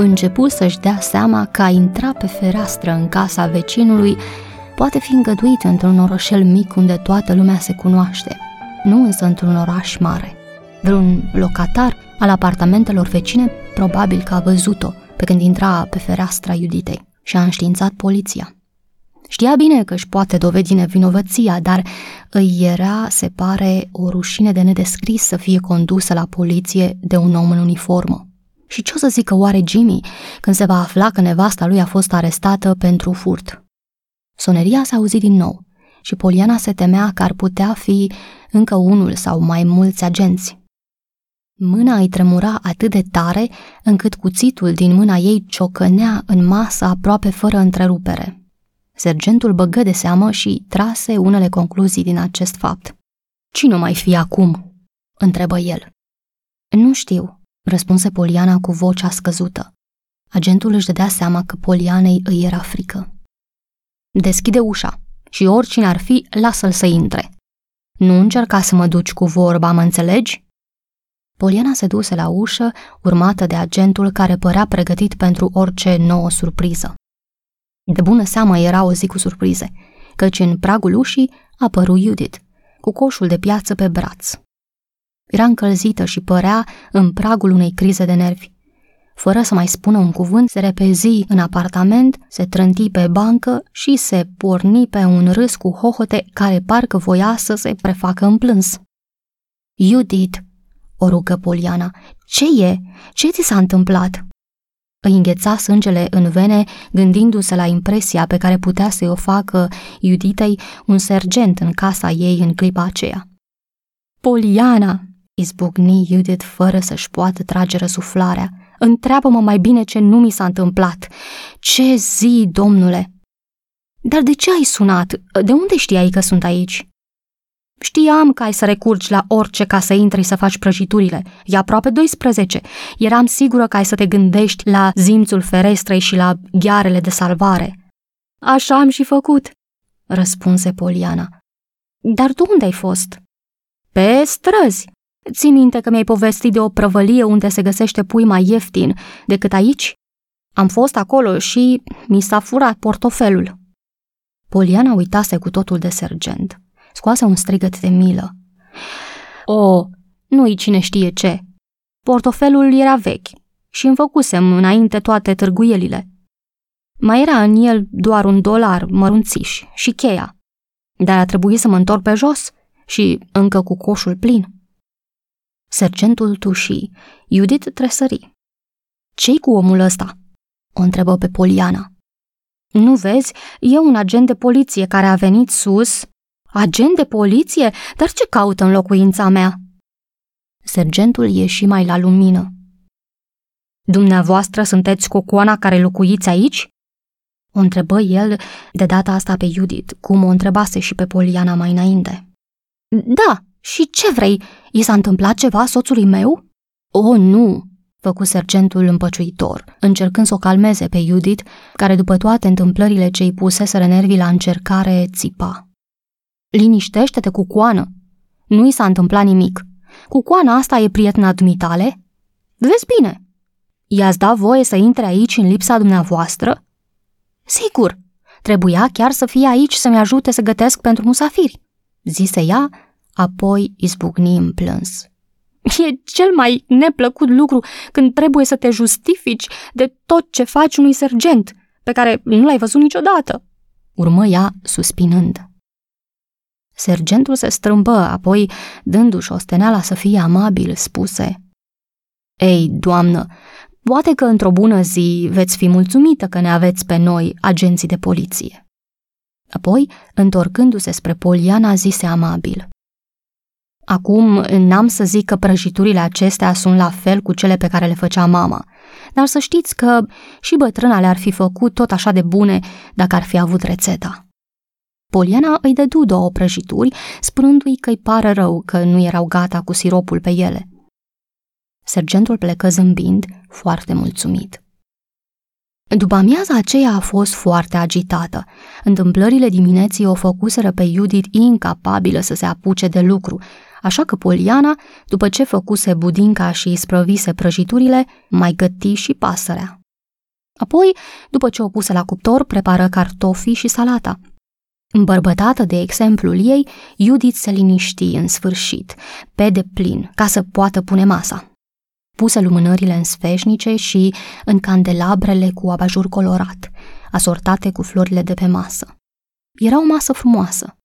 începu să-și dea seama că a intra pe fereastră în casa vecinului poate fi îngăduit într-un orășel mic unde toată lumea se cunoaște, nu însă într-un oraș mare. Vreun locatar al apartamentelor vecine probabil că a văzut-o pe când intra pe fereastra Iuditei și a înștiințat poliția. Știa bine că își poate dovedi nevinovăția, dar îi era, se pare, o rușine de nedescris să fie condusă la poliție de un om în uniformă. Și ce o să zică oare Jimmy când se va afla că nevasta lui a fost arestată pentru furt? Soneria s-a auzit din nou și Poliana se temea că ar putea fi încă unul sau mai mulți agenți. Mâna îi tremura atât de tare încât cuțitul din mâna ei ciocănea în masă aproape fără întrerupere. Sergentul băgă de seamă și trase unele concluzii din acest fapt. Cine mai fi acum?" întrebă el. Nu știu," răspunse Poliana cu vocea scăzută. Agentul își dădea seama că Polianei îi era frică. Deschide ușa și oricine ar fi, lasă-l să intre. Nu încerca să mă duci cu vorba, mă înțelegi? Poliana se duse la ușă, urmată de agentul care părea pregătit pentru orice nouă surpriză. De bună seamă era o zi cu surprize, căci în pragul ușii apăru Judith, cu coșul de piață pe braț. Era încălzită și părea în pragul unei crize de nervi. Fără să mai spună un cuvânt, se repezi în apartament, se trânti pe bancă și se porni pe un râs cu hohote care parcă voia să se prefacă în plâns. Judith, o rugă Poliana. Ce e? Ce ți s-a întâmplat? Îi îngheța sângele în vene, gândindu-se la impresia pe care putea să-i o facă Iuditei un sergent în casa ei în clipa aceea. Poliana, izbucni Judith fără să-și poată trage răsuflarea. Întreabă-mă mai bine ce nu mi s-a întâmplat. Ce zi, domnule! Dar de ce ai sunat? De unde știai că sunt aici? Știam că ai să recurgi la orice ca să intri să faci prăjiturile. E aproape 12. Eram sigură că ai să te gândești la zimțul ferestrei și la ghearele de salvare. Așa am și făcut, răspunse Poliana. Dar tu unde ai fost? Pe străzi. Ții minte că mi-ai povestit de o prăvălie unde se găsește pui mai ieftin decât aici? Am fost acolo și mi s-a furat portofelul. Poliana uitase cu totul de sergent scoase un strigăt de milă. O, nu-i cine știe ce. Portofelul era vechi și îmi făcusem înainte toate târguielile. Mai era în el doar un dolar mărunțiș și cheia, dar a trebuit să mă întorc pe jos și încă cu coșul plin. Sergentul tușii, Judith tresări. Ce-i cu omul ăsta?" o întrebă pe Poliana. Nu vezi, e un agent de poliție care a venit sus Agent de poliție? Dar ce caută în locuința mea? Sergentul ieși mai la lumină. Dumneavoastră sunteți cocoana care locuiți aici? O întrebă el de data asta pe Judith, cum o întrebase și pe Poliana mai înainte. Da, și ce vrei? I s-a întâmplat ceva soțului meu? O, nu, făcu sergentul împăciuitor, încercând să o calmeze pe Judith, care după toate întâmplările ce îi puseseră nervii la încercare, țipa. Liniștește-te cu coană. Nu i s-a întâmplat nimic. Cu coana asta e prietena dumitale? Vezi bine. I-ați dat voie să intre aici în lipsa dumneavoastră? Sigur. Trebuia chiar să fie aici să-mi ajute să gătesc pentru musafiri, zise ea, apoi izbucni în plâns. E cel mai neplăcut lucru când trebuie să te justifici de tot ce faci unui sergent, pe care nu l-ai văzut niciodată. Urmă ea suspinând. Sergentul se strâmbă, apoi, dându-și osteneala să fie amabil, spuse Ei, doamnă, poate că într-o bună zi veți fi mulțumită că ne aveți pe noi, agenții de poliție. Apoi, întorcându-se spre Poliana, zise amabil Acum n-am să zic că prăjiturile acestea sunt la fel cu cele pe care le făcea mama, dar să știți că și bătrâna le-ar fi făcut tot așa de bune dacă ar fi avut rețeta. Poliana îi dădu două prăjituri, spunându-i că îi pare rău că nu erau gata cu siropul pe ele. Sergentul plecă zâmbind, foarte mulțumit. După amiaza aceea a fost foarte agitată. Întâmplările dimineții o făcuseră pe Judith incapabilă să se apuce de lucru, așa că Poliana, după ce făcuse budinca și sprăvise prăjiturile, mai găti și pasărea. Apoi, după ce o puse la cuptor, prepară cartofii și salata. Îmbărbătată de exemplul ei, Judith se liniști în sfârșit, pe deplin, ca să poată pune masa. Puse lumânările în sfeșnice și în candelabrele cu abajur colorat, asortate cu florile de pe masă. Era o masă frumoasă.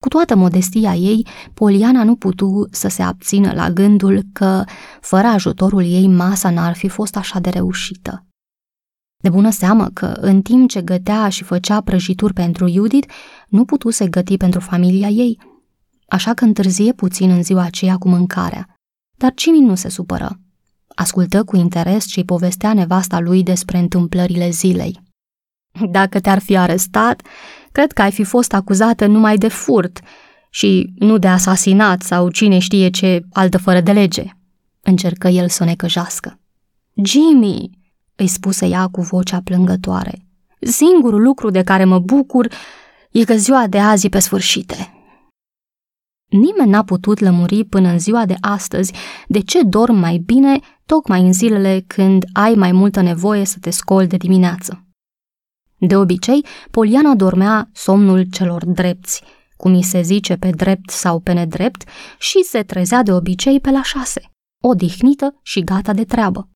Cu toată modestia ei, Poliana nu putu să se abțină la gândul că, fără ajutorul ei, masa n-ar fi fost așa de reușită. De bună seamă că, în timp ce gătea și făcea prăjituri pentru Judith, nu putuse găti pentru familia ei, așa că întârzie puțin în ziua aceea cu mâncarea. Dar Jimmy nu se supără. Ascultă cu interes ce-i povestea nevasta lui despre întâmplările zilei. Dacă te-ar fi arestat, cred că ai fi fost acuzată numai de furt și nu de asasinat sau cine știe ce altă fără de lege. Încercă el să o necăjească. Jimmy, îi spuse ea cu vocea plângătoare. Singurul lucru de care mă bucur e că ziua de azi e pe sfârșite. Nimeni n-a putut lămuri până în ziua de astăzi de ce dorm mai bine tocmai în zilele când ai mai multă nevoie să te scoli de dimineață. De obicei, Poliana dormea somnul celor drepți, cum îi se zice pe drept sau pe nedrept, și se trezea de obicei pe la șase, odihnită și gata de treabă.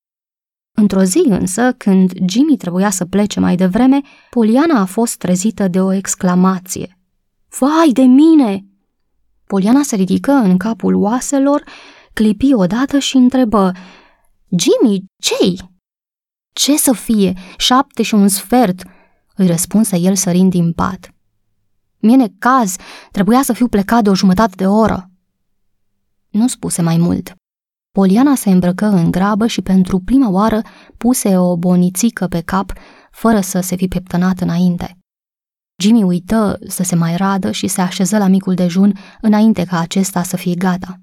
Într-o zi însă, când Jimmy trebuia să plece mai devreme, Poliana a fost trezită de o exclamație. Vai de mine! Poliana se ridică în capul oaselor, clipi odată și întrebă, Jimmy, ce Ce să fie? Șapte și un sfert, îi răspunse el sărind din pat. Mie caz, trebuia să fiu plecat de o jumătate de oră. Nu spuse mai mult. Poliana se îmbrăcă în grabă și pentru prima oară puse o bonițică pe cap, fără să se fi peptănat înainte. Jimmy uită să se mai radă și se așeză la micul dejun înainte ca acesta să fie gata.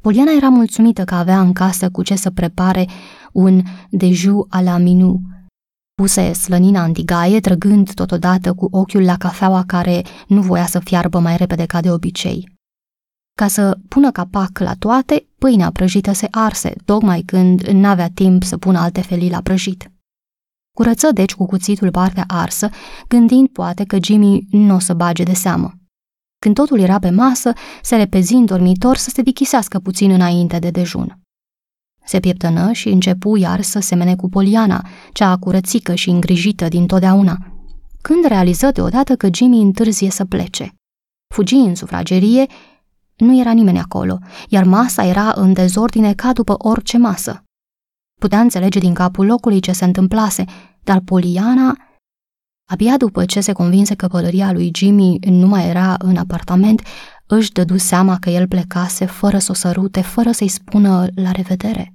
Poliana era mulțumită că avea în casă cu ce să prepare un deju a la minu. Puse slănina în tigaie, trăgând totodată cu ochiul la cafeaua care nu voia să fiarbă mai repede ca de obicei. Ca să pună capac la toate, pâinea prăjită se arse, tocmai când n-avea timp să pună alte felii la prăjit. Curăță deci cu cuțitul partea arsă, gândind poate că Jimmy nu o să bage de seamă. Când totul era pe masă, se repezi în dormitor să se dichisească puțin înainte de dejun. Se pieptănă și începu iar să semene cu Poliana, cea curățică și îngrijită din totdeauna, când realiză deodată că Jimmy întârzie să plece. Fugi în sufragerie nu era nimeni acolo, iar masa era în dezordine ca după orice masă. Putea înțelege din capul locului ce se întâmplase, dar Poliana, abia după ce se convinse că pălăria lui Jimmy nu mai era în apartament, își dădu seama că el plecase fără să o sărute, fără să-i spună la revedere.